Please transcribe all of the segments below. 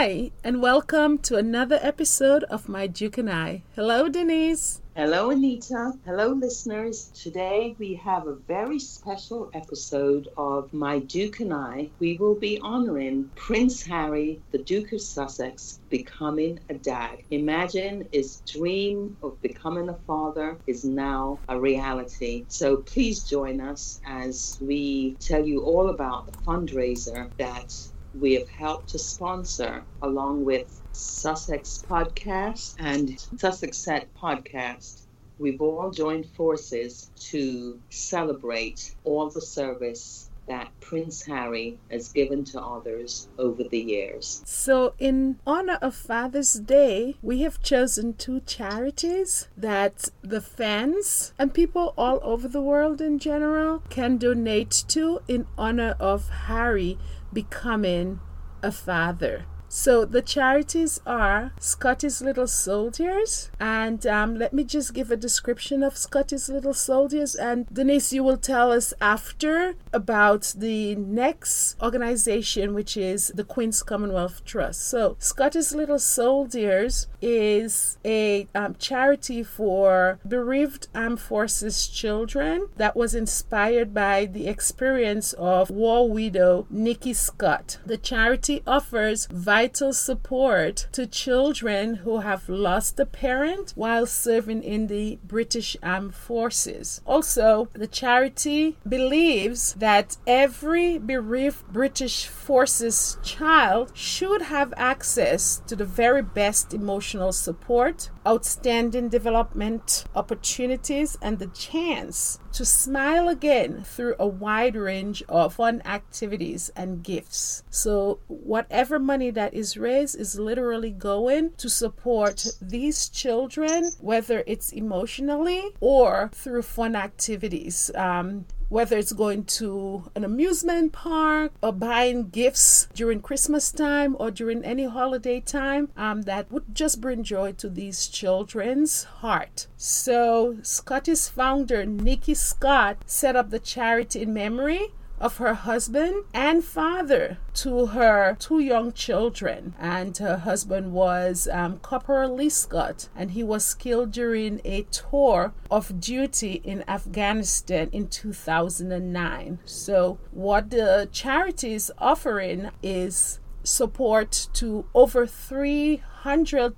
Hi, and welcome to another episode of My Duke and I. Hello, Denise. Hello, Anita. Hello, listeners. Today we have a very special episode of My Duke and I. We will be honoring Prince Harry, the Duke of Sussex, becoming a dad. Imagine his dream of becoming a father is now a reality. So please join us as we tell you all about the fundraiser that we have helped to sponsor along with Sussex Podcast and Sussex Set Podcast. We've all joined forces to celebrate all the service that Prince Harry has given to others over the years. So, in honor of Father's Day, we have chosen two charities that the fans and people all over the world in general can donate to in honor of Harry becoming a father. So the charities are Scotty's Little Soldiers, and um, let me just give a description of Scotty's Little Soldiers. And Denise, you will tell us after about the next organization, which is the Queen's Commonwealth Trust. So Scotty's Little Soldiers is a um, charity for bereaved armed forces children that was inspired by the experience of war widow Nikki Scott. The charity offers vital support to children who have lost a parent while serving in the British Armed Forces. Also, the charity believes that every bereaved British Forces child should have access to the very best emotional support, outstanding development opportunities, and the chance to smile again through a wide range of fun activities and gifts. So, whatever money that is raised is literally going to support these children, whether it's emotionally or through fun activities. Um, whether it's going to an amusement park or buying gifts during Christmas time or during any holiday time um, that would just bring joy to these children's heart. So, Scotty's founder Nikki Scott set up the charity in memory of her husband and father to her two young children. And her husband was um, Corporal Lee Scott, and he was killed during a tour of duty in Afghanistan in 2009. So, what the charity is offering is support to over 300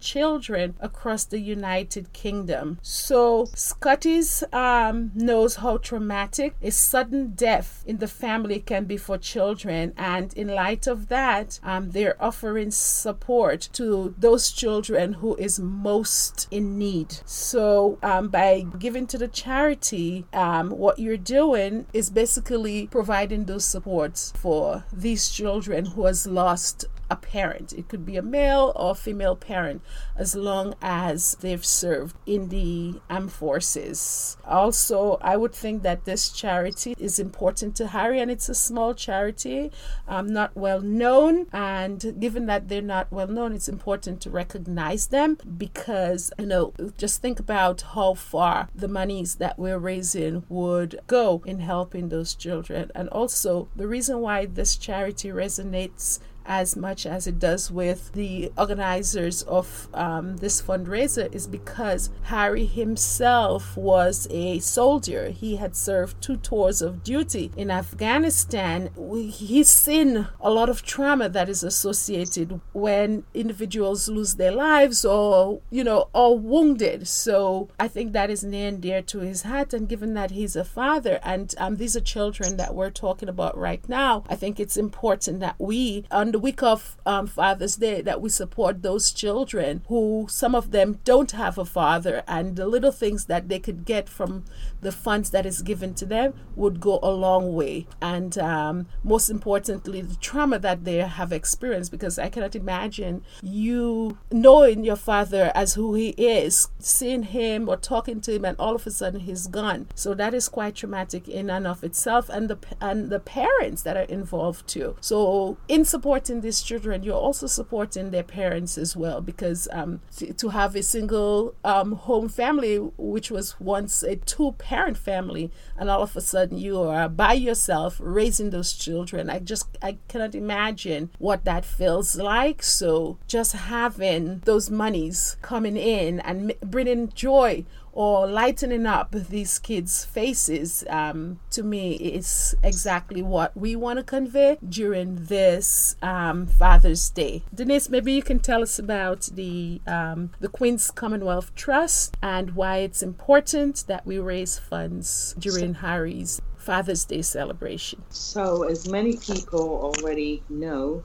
children across the United Kingdom. So, Scotty's um, knows how traumatic a sudden death in the family can be for children, and in light of that, um, they're offering support to those children who is most in need. So, um, by giving to the charity, um, what you're doing is basically providing those supports for these children who has lost a parent. It could be a male or female parent as long as they've served in the armed forces. Also, I would think that this charity is important to Harry and it's a small charity, um, not well known. And given that they're not well known, it's important to recognize them because, you know, just think about how far the monies that we're raising would go in helping those children. And also, the reason why this charity resonates as much as it does with the organizers of um, this fundraiser is because Harry himself was a soldier. He had served two tours of duty in Afghanistan. He's seen a lot of trauma that is associated when individuals lose their lives or, you know, are wounded. So I think that is near and dear to his heart. And given that he's a father and um, these are children that we're talking about right now, I think it's important that we, under week of um, Father's Day that we support those children who some of them don't have a father, and the little things that they could get from the funds that is given to them would go a long way. And um, most importantly, the trauma that they have experienced, because I cannot imagine you knowing your father as who he is, seeing him or talking to him, and all of a sudden he's gone. So that is quite traumatic in and of itself, and the and the parents that are involved too. So in support supporting these children, you're also supporting their parents as well because um, to, have a single um, home family, which was once a two parent family, and all of a sudden you are by yourself raising those children, I just I cannot imagine what that feels like. So just having those monies coming in and bringing joy or lightening up these kids' faces, um, to me, is exactly what we want to convey during this um, Father's Day. Denise, maybe you can tell us about the um, the Queen's Commonwealth Trust and why it's important that we raise funds during Harry's Father's Day celebration. So, as many people already know,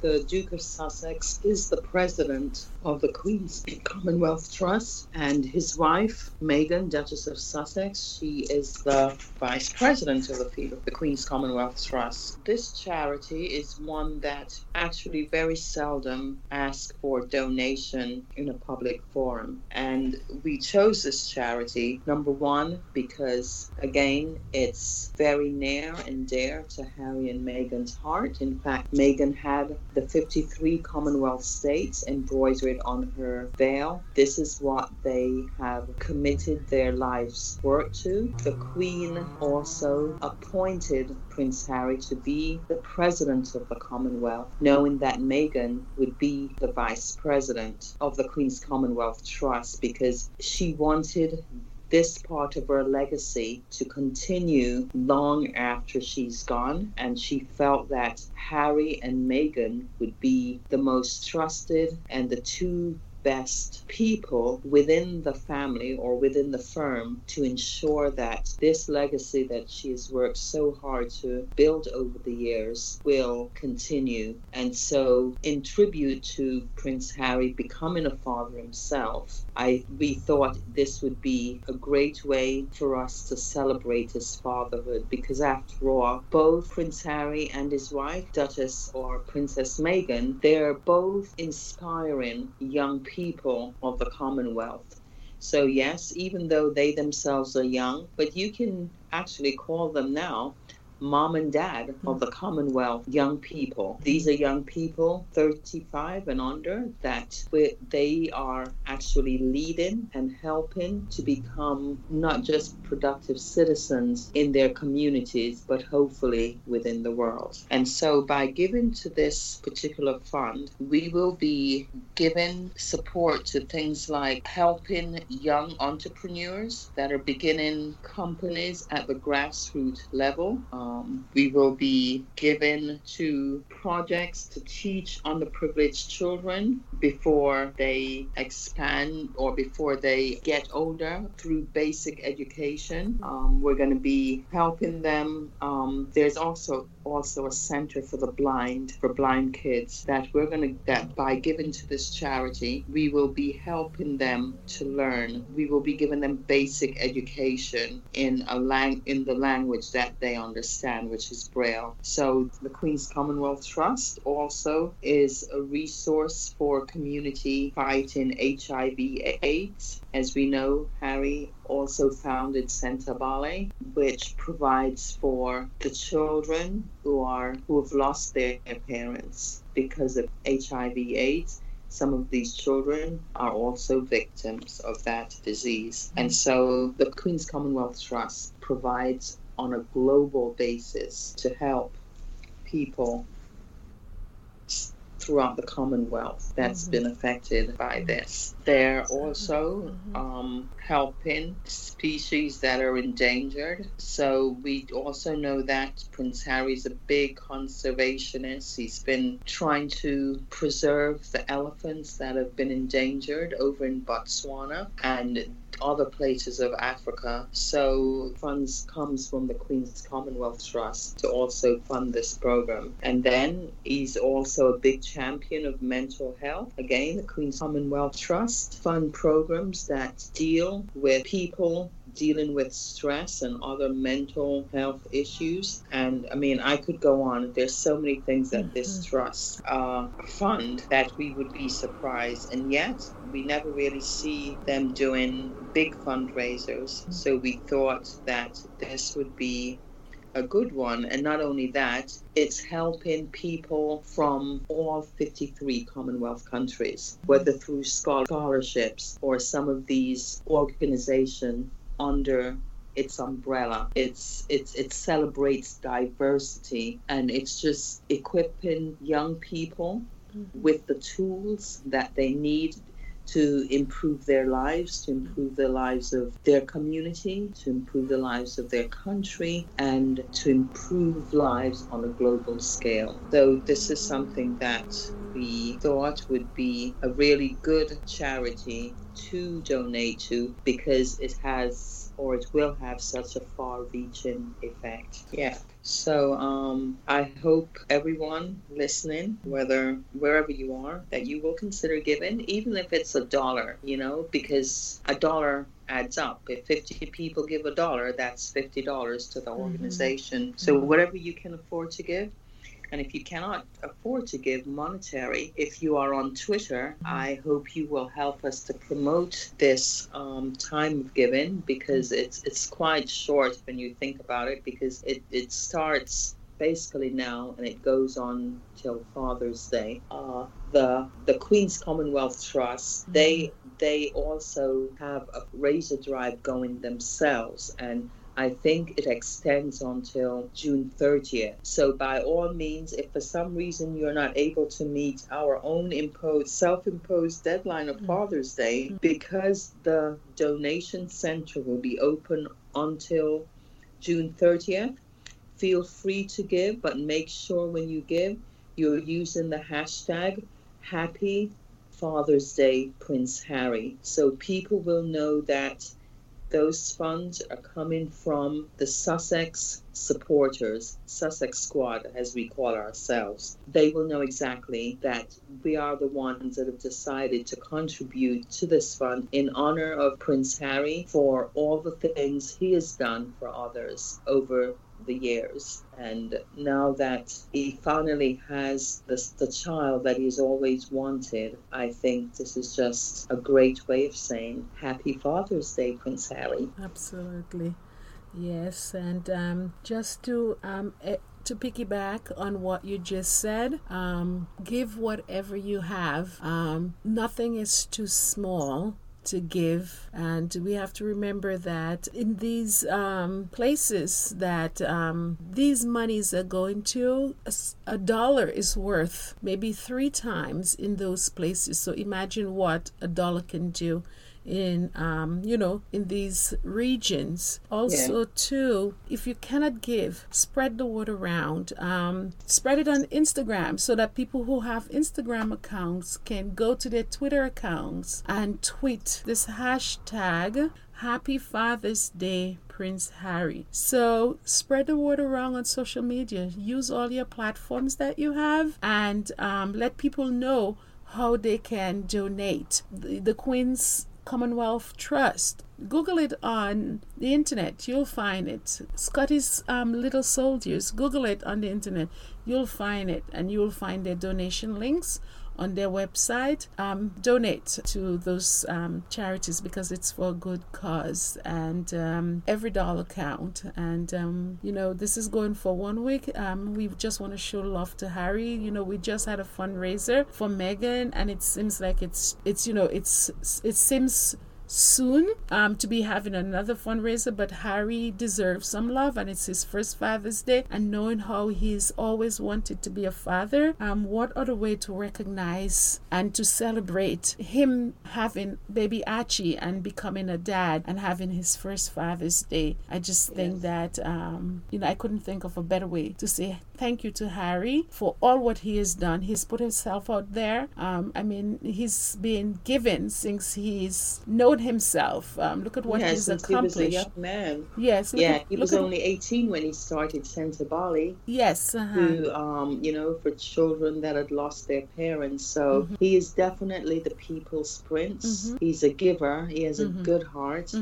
the Duke of Sussex is the president of the Queen's Commonwealth Trust, and his wife, Meghan, Duchess of Sussex, she is the vice president of the, the Queen's Commonwealth Trust. This charity is one that actually very seldom asks for donation in a public forum, and we chose this charity number one because again it's very near and dear to Harry and Meghan's heart. In fact, Meghan had the 53 Commonwealth states embroidered on her veil. This is what they have committed their life's work to. The Queen also appointed Prince Harry to be the president of the Commonwealth, knowing that Meghan would be the vice president of the Queen's Commonwealth Trust because she wanted this part of her legacy to continue long after she's gone. And she felt that Harry and Meghan would be the most trusted and the two best people within the family or within the firm to ensure that this legacy that she has worked so hard to build over the years will continue. And so, in tribute to Prince Harry becoming a father himself, I we thought this would be a great way for us to celebrate his fatherhood because after all, both Prince Harry and his wife, Duchess or Princess Meghan, they're both inspiring young people of the Commonwealth. So, yes, even though they themselves are young, but you can actually call them now mom and dad of the Commonwealth young people. These are young people 35 and under that they are actually leading and helping to become not just productive citizens in their communities, but hopefully within the world. And so by giving to this particular fund, we will be giving support to things like helping young entrepreneurs that are beginning companies at the grassroots level. Um, um, we will be given to projects to teach underprivileged children before they expand or before they get older through basic education. Um, we're going to be helping them. Um, there's also also a center for the blind for blind kids that we're going to that by giving to this charity we will be helping them to learn we will be giving them basic education in a lang in the language that they understand which is braille so the queen's commonwealth trust also is a resource for community fighting hiv aids as we know, Harry also founded Sentebale, which provides for the children who are who have lost their parents because of HIV/AIDS. Some of these children are also victims of that disease. And so the Queen's Commonwealth Trust provides on a global basis to help people throughout the Commonwealth that's mm-hmm. been affected by this. They're also mm-hmm. um, helping species that are endangered. So we also know that Prince Harry's a big conservationist. He's been trying to preserve the elephants that have been endangered over in Botswana and other places of Africa. So funds comes from the Queen's Commonwealth Trust to also fund this program. And then he's also a big champion of mental health. Again, the Queen's Commonwealth Trust fund programs that deal with people dealing with stress and other mental health issues. And I mean, I could go on. There's so many things that this mm-hmm. trust uh, fund that we would be surprised, and yet we never really see them doing big fundraisers. So we thought that this would be a good one. And not only that, it's helping people from all 53 Commonwealth countries, whether through scholarships or some of these organizations under its umbrella. It's it's it celebrates diversity and it's just equipping young people mm-hmm. with the tools that they need to improve their lives, to improve the lives of their community, to improve the lives of their country, and to improve lives on a global scale. So, this is something that we thought would be a really good charity to donate to because it has or it will have such a far reaching effect. Yeah. So um, I hope everyone listening, whether wherever you are, that you will consider giving, even if it's a dollar, you know, because a dollar adds up. If 50 people give a dollar, that's $50 to the mm-hmm. organization. Mm-hmm. So whatever you can afford to give, and if you cannot afford to give monetary, if you are on Twitter, I hope you will help us to promote this um, time of giving because it's it's quite short when you think about it because it, it starts basically now and it goes on till Father's Day. Uh, the the Queen's Commonwealth Trust mm-hmm. they they also have a razor drive going themselves and I think it extends until June 30th. So, by all means, if for some reason you're not able to meet our own imposed, self imposed deadline of mm. Father's Day, mm. because the donation center will be open until June 30th, feel free to give, but make sure when you give, you're using the hashtag Happy Father's Day Prince Harry. So people will know that those funds are coming from the Sussex supporters, Sussex Squad, as we call ourselves. They will know exactly that we are the ones that have decided to contribute to this fund in honor of Prince Harry for all the things he has done for others over the years. And now that he finally has this, the child that he's always wanted, I think this is just a great way of saying Happy Father's Day, Prince Harry. Absolutely. Yes, and um, just to um, to piggyback on what you just said, um, give whatever you have. Um, nothing is too small to give. And we have to remember that in these um, places that um, these monies are going to, a, a dollar is worth maybe three times in those places. So imagine what a dollar can do in um, you know in these regions also yeah. too if you cannot give spread the word around um, spread it on instagram so that people who have instagram accounts can go to their twitter accounts and tweet this hashtag happy father's day Prince Harry. So spread the word around on social media. Use all your platforms that you have and um, let people know how they can donate. The, the Queen's Commonwealth Trust. Google it on the internet, you'll find it. Scotty's um, Little Soldiers, Google it on the internet, you'll find it, and you'll find their donation links on their website. Um, donate to those um, charities because it's for a good cause, and um, every dollar count. And um, you know, this is going for one week. Um, we just want to show love to Harry. You know, we just had a fundraiser for Meghan, and it seems like it's it's you know it's it seems soon um, to be having another fundraiser, but Harry deserves some love, and it's his first Father's Day. And knowing how he's always wanted to be a father, um, what other way to recognize and to celebrate him having baby Archie and becoming a dad and having his first Father's Day? I just think yes. that um, you know I couldn't think of a better way to say thank you to Harry for all what he has done. He's put himself out there. Um, I mean, he's been given since he's known himself. Um, look at what yeah, he's accomplished. He was a young man. Yes. Yeah, at, he was only 18 when he started Sentebale. Yes. Uh-huh. To, um, you know, for children that had lost their parents. So mm-hmm. he is definitely the people's prince. Mm-hmm. He's a giver. He has a mm-hmm. good heart.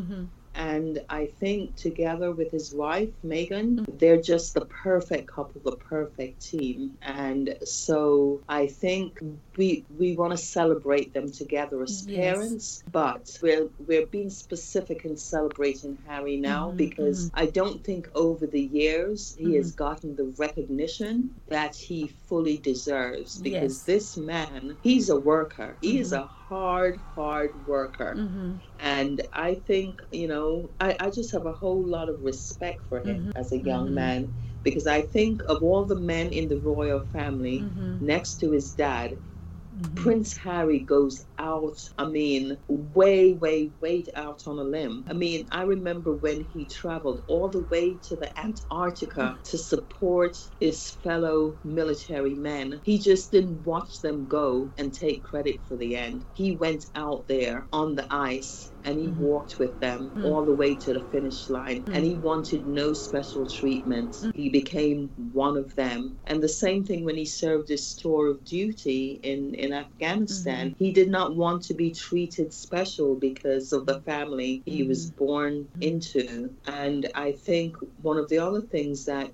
And I think together with his wife, Meghan, they're just the perfect couple, the perfect team. And so I think we we want to celebrate them together as yes. parents, but we're we're being specific in celebrating Harry now mm-hmm, because mm-hmm. I don't think over the years he mm-hmm. has gotten the recognition that he fully deserves because yes. this man, he's a worker. He mm-hmm. a hard, hard worker. Mm-hmm. And I think, you know, I, I just have a whole lot of respect for him mm-hmm. as a young man because I think of all the men in the royal family next to his dad, Mm-hmm. Prince Harry goes out, I mean, way, way, way out on a limb. I mean, I remember when he traveled all the way to the Antarctica to support his fellow military men. He just didn't watch them go and take credit for the end. He went out there on the ice and he mm-hmm. walked with them mm-hmm. all the way to the finish line and he wanted no special treatment mm. he became one of them and the same thing when he served his tour of duty in in afghanistan mm-hmm. he did not want to be treated special because of the family he was born into and i think one of the other things that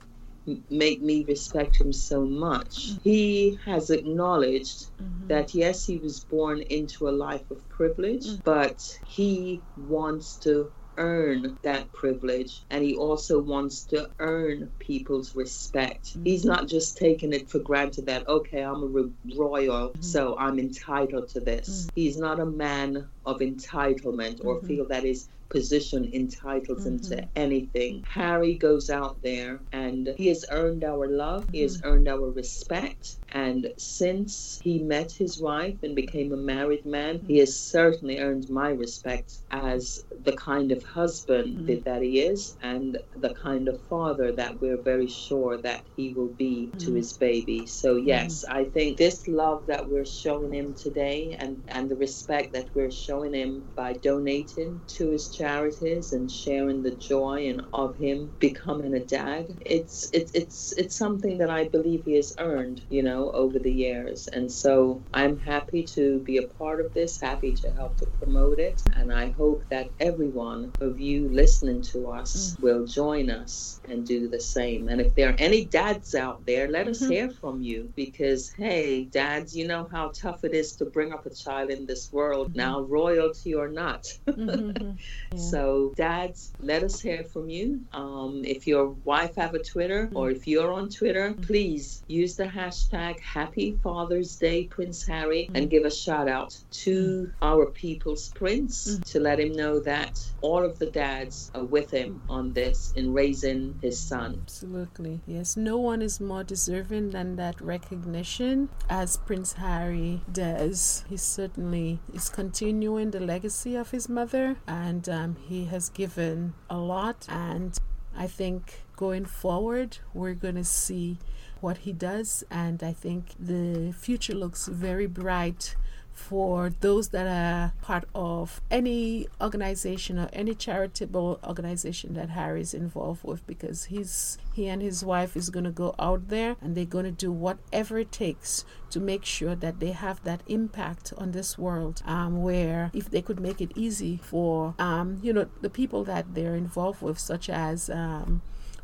make me respect him so much. He has acknowledged mm-hmm. that yes, he was born into a life of privilege, mm-hmm. but he wants to earn that privilege and he also wants to earn people's respect. Mm-hmm. He's not just taking it for granted that, okay, I'm a royal, mm-hmm. so I'm entitled to this. Mm-hmm. He's not a man of entitlement or mm-hmm. feel that his position entitles him to anything. Harry goes out there and he has earned our love, he has earned our respect. And since he met his wife and became a married man, he has certainly earned my respect as the kind of husband mm-hmm. that he is and the kind of father that we're very sure that he will be mm-hmm. to his baby. So, yes, mm-hmm. I think this love that we're showing him today and, and the respect that we're showing him by donating to his charities and sharing the joy and of him becoming a dad, it's, it's, it's, it's something that I believe he has earned, you know over the years. And so I'm happy to be a part of this, happy to help to promote it. And I hope that everyone of you listening to us mm. will join us and do the same. And if there are any dads out there, let us mm-hmm. hear from you because, hey, dads, you know how tough it is to bring up a child in this world, mm-hmm. now royalty or not. mm-hmm. yeah. So, dads, let us hear from you. Um, if your wife have a Twitter or mm. if you're on Twitter, mm. please use the hashtag Happy Father's Day, Prince Harry, mm-hmm. and give a shout out to our people's prince mm-hmm. to let him know that all of the dads are with him on this in raising his son. Absolutely. Yes, no one is more deserving than that recognition as Prince Harry does. He certainly is continuing the legacy of his mother and um, he has given a lot and I think going forward, we're going to see what he does, and I think the future looks very bright for those that are part of any organization or any charitable organization that Harry is involved with because he's he and his wife is going to go out there and they're going to do whatever it takes to make sure that they have that impact on this world um, where if they could make it easy for um, you know the people that they're involved with such as um,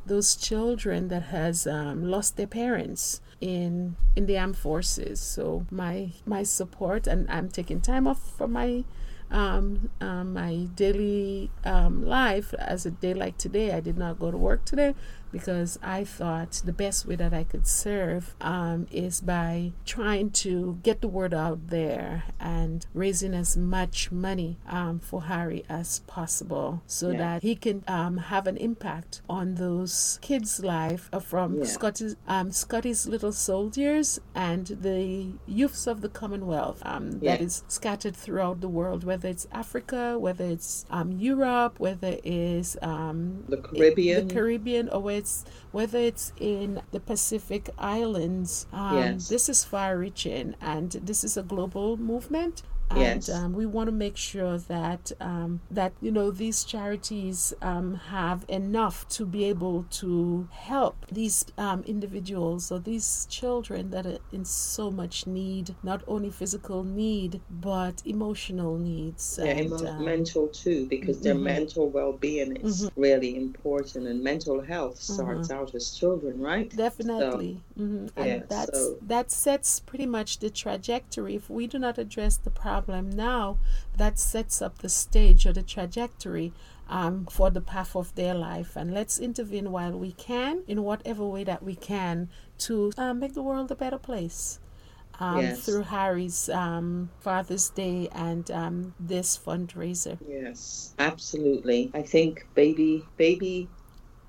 those children that has um, lost their parents in in the armed forces. So my my support, and I'm taking time off for my um, um, my daily um, life as a day like today. I did not go to work today because I thought the best way that I could serve um, is by trying to get the word out there and raising as much money um, for Harry as possible so yeah. that he can um, have an impact on those kids' life uh, from yeah. Scotty's, um, Scotty's Little Soldiers and the youths of the Commonwealth um, yeah. that is scattered throughout the world, whether it's Africa, whether it's um, Europe, whether it's the Caribbean, the Caribbean, or it's whether it's in the Pacific Islands. Um, yes. This is far reaching and this is a global movement and Yes. um, we want to make sure that um, that you know these charities um, have enough to be able to help these um, individuals or these children that are in so much need, not only physical need but emotional needs. Yeah, and, emo- um, mental too, because their mhm. mental well-being is really important, and mental health starts out as children, right? Definitely. hmm And yeah, that's so- that sets pretty much the trajectory. If we do not address the problem now, that sets up the stage or the trajectory um, for the path of their life. And let's intervene while we can, in whatever way that we can, to uh, make the world a better place. Um, Yes. Through Harry's um, Father's Day and um, this fundraiser. Yes, absolutely. I think baby baby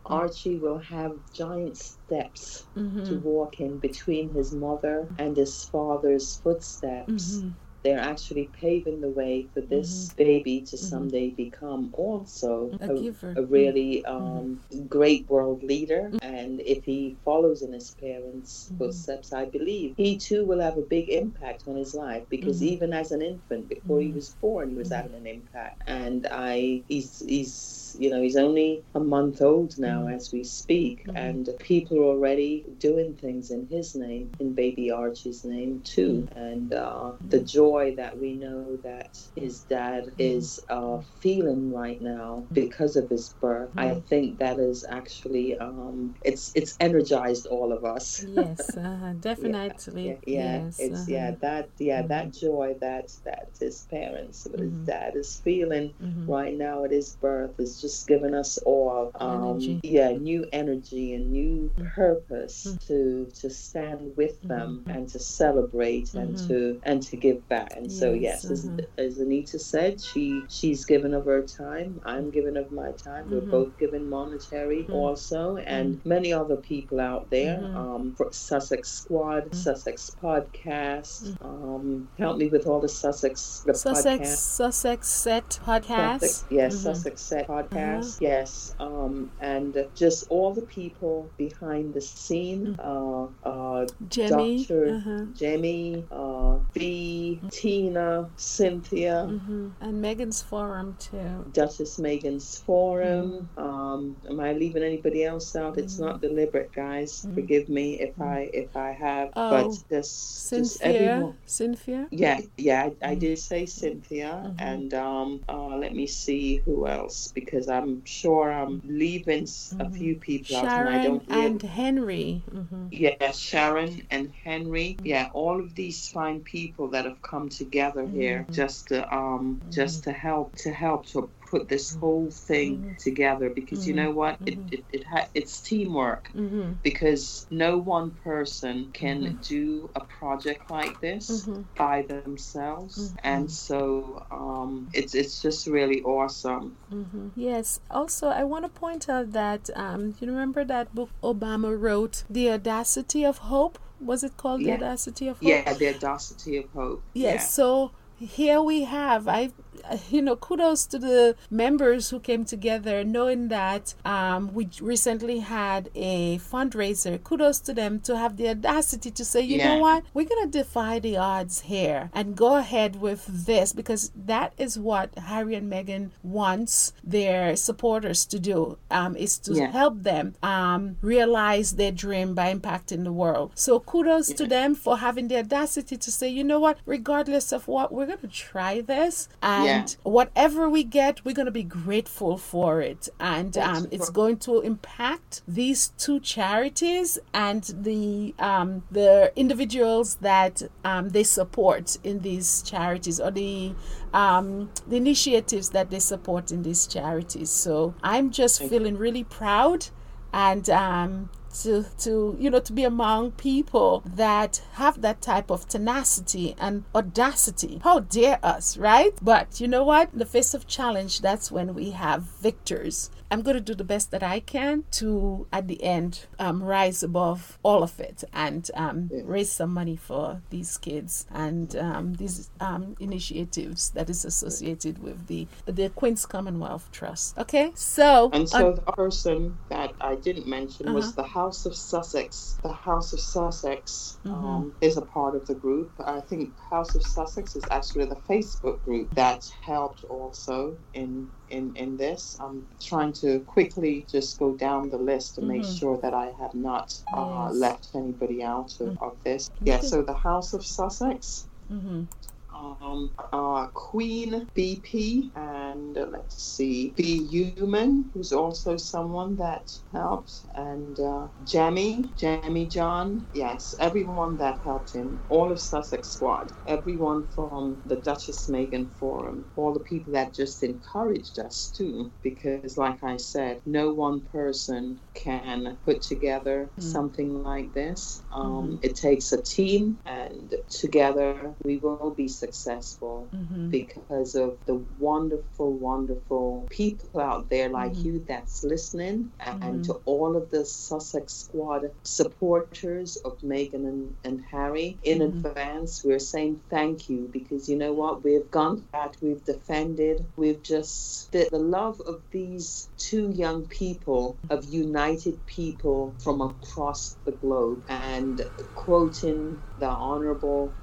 Archie will have giant steps Mm-hmm. to walk in between his mother and his father's footsteps. Mm-hmm. They're actually paving the way for this mm-hmm. baby to mm-hmm. someday become also A giver. a really mm-hmm. um, great world leader. And if he follows in his parents' footsteps, I believe he too will have a big impact on his life because even as an infant, before he was born, he was having an impact. And I, he's, he's, you know, he's only a month old now as we speak, and people are already doing things in his name, in baby Archie's name too. And uh, the joy that we know that his dad is uh, feeling right now because of his birth, I think that is actually um, it's it's energized all of us. Yes, uh, definitely. Yeah, yeah, yes, it's uh-huh. yeah that yeah that joy that that his parents, his dad is feeling right now at his birth is just given us all um, yeah new energy and new purpose hmm. to to stand with hmm. them and to celebrate and mm-hmm. to and to give back. And so Yes, yes, as, uh-huh. as Anita said, she she's given of her time. I'm given of my time. We're mm-hmm. both giving monetary hmm. also, and mm-hmm. many other people out there. Um, for Sussex Squad, Sussex Podcast. Um, help me with all the Sussex the Sussex podcast. Sussex Set Podcast. Sussex, yes, Sussex Set Podcast, yes, um, and uh, just all the people behind the scene, uh, uh, Jemmy. Doctor uh-huh. Jamie, uh, V, Tina, Cynthia, hmm And Meghan's Forum too. Duchess Meghan's Forum. Mm-hmm. Um, am I leaving anybody else out? It's not deliberate, guys. Forgive me if I if I have, Mm-hmm. Oh, but just just Cynthia. everyone. Cynthia. Yeah, yeah, I, Mm-hmm. I did say Cynthia, and um, uh, let me see who else because I'm sure I'm leaving a few people out, and I Mm-hmm. Don't. really- and Henry. hmm yeah, Sharon and Henry. Yeah, all of these fine people that have come together here Mm-hmm. just to um just to help to help to put this mm-hmm. whole thing together because you mm-hmm. know what? It mm-hmm. it, it ha- it's teamwork hmm because no one person can do a project like this by themselves. And so um it's it's just really awesome. Yes. Also, I want to point out that um, you remember that book Obama wrote, "The Audacity of Hope." Was it called "The Audacity of Hope"? yeah the audacity of hope. Yes. So here we have I you know kudos to the members who came together knowing that um, we recently had a fundraiser. Kudos to them to have the audacity to say you know what? We're gonna defy the odds here and go ahead with this because that is what Harry and Meghan wants their supporters to do um, is to Yeah. help them um, realize their dream by impacting the world. So kudos to them for having the audacity to say you know what? Regardless of what we're going to try this and Yeah. whatever we get we're going to be grateful for it. And um, it's going to impact these two charities and the um, the individuals that um, they support in these charities or the um, the initiatives that they support in these charities. So i'm just feeling really proud and um, to to you know to be among people that have that type of tenacity and audacity. How dare us right? But you know what? In the face of challenge that's when we have victors I'm going to do the best that I can to, at the end, um, rise above all of it and um, Yeah. raise some money for these kids and um, these um, initiatives that is associated with the the Queen's Commonwealth Trust. Okay, so And uh, so the person that I didn't mention was the House of Sussex. The House of Sussex um, is a part of the group. I think House of Sussex is actually the Facebook group that helped also in in, in this. I'm trying to quickly just go down the list to make sure that I have not uh, Yes. left anybody out of, of this. Yeah, so the House of Sussex mhm. Um, uh, Queen BP, and uh, let's see, B Human, who's also someone that helped, and uh, Jamie, Jamie John, yes, everyone that helped him, all of Sussex Squad, everyone from the Duchess Meghan Forum, all the people that just encouraged us too, because like I said, no one person can put together something like this. Um, It takes a team, and together we will be successful Mhm. because of the wonderful, wonderful people out there like Mhm. you that's listening, and Mhm. to all of the Sussex Squad supporters of Meghan and, and Harry. In Mhm. advance, we're saying thank you because you know what? We've gone back, we've defended, we've just, the, the love of these two young people, of united people from across the globe, and quoting the Honorable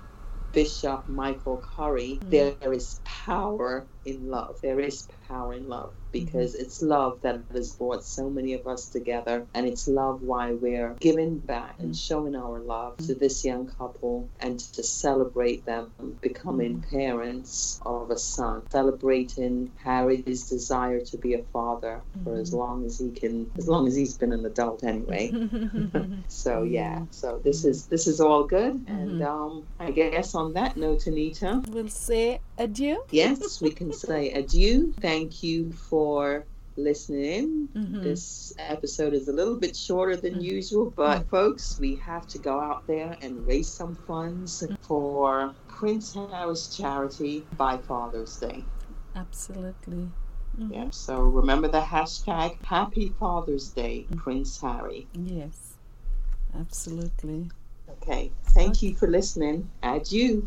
Bishop Michael Curry, Mm. there is power in love. There is power in love because mm-hmm. it's love that has brought so many of us together, and it's love why we're giving back and mm. showing our love to this young couple and to celebrate them becoming mm. parents of a son, celebrating Harry's desire to be a father for as mm-hmm. long as he can, as long as he's been an adult anyway. So mm-hmm. yeah, so this is this is all good, and um, I guess on that note, Anita, we'll say adieu. yes, we can say adieu. Thank you for listening in. Mhm. This episode is a little bit shorter than usual, but folks, we have to go out there and raise some funds for Prince Harry's charity by Father's Day. Absolutely. Mhm. Yeah, so remember the hashtag Happy Father's Day, Prince Harry. Yes. Absolutely. Okay. Thank you for listening. Adieu.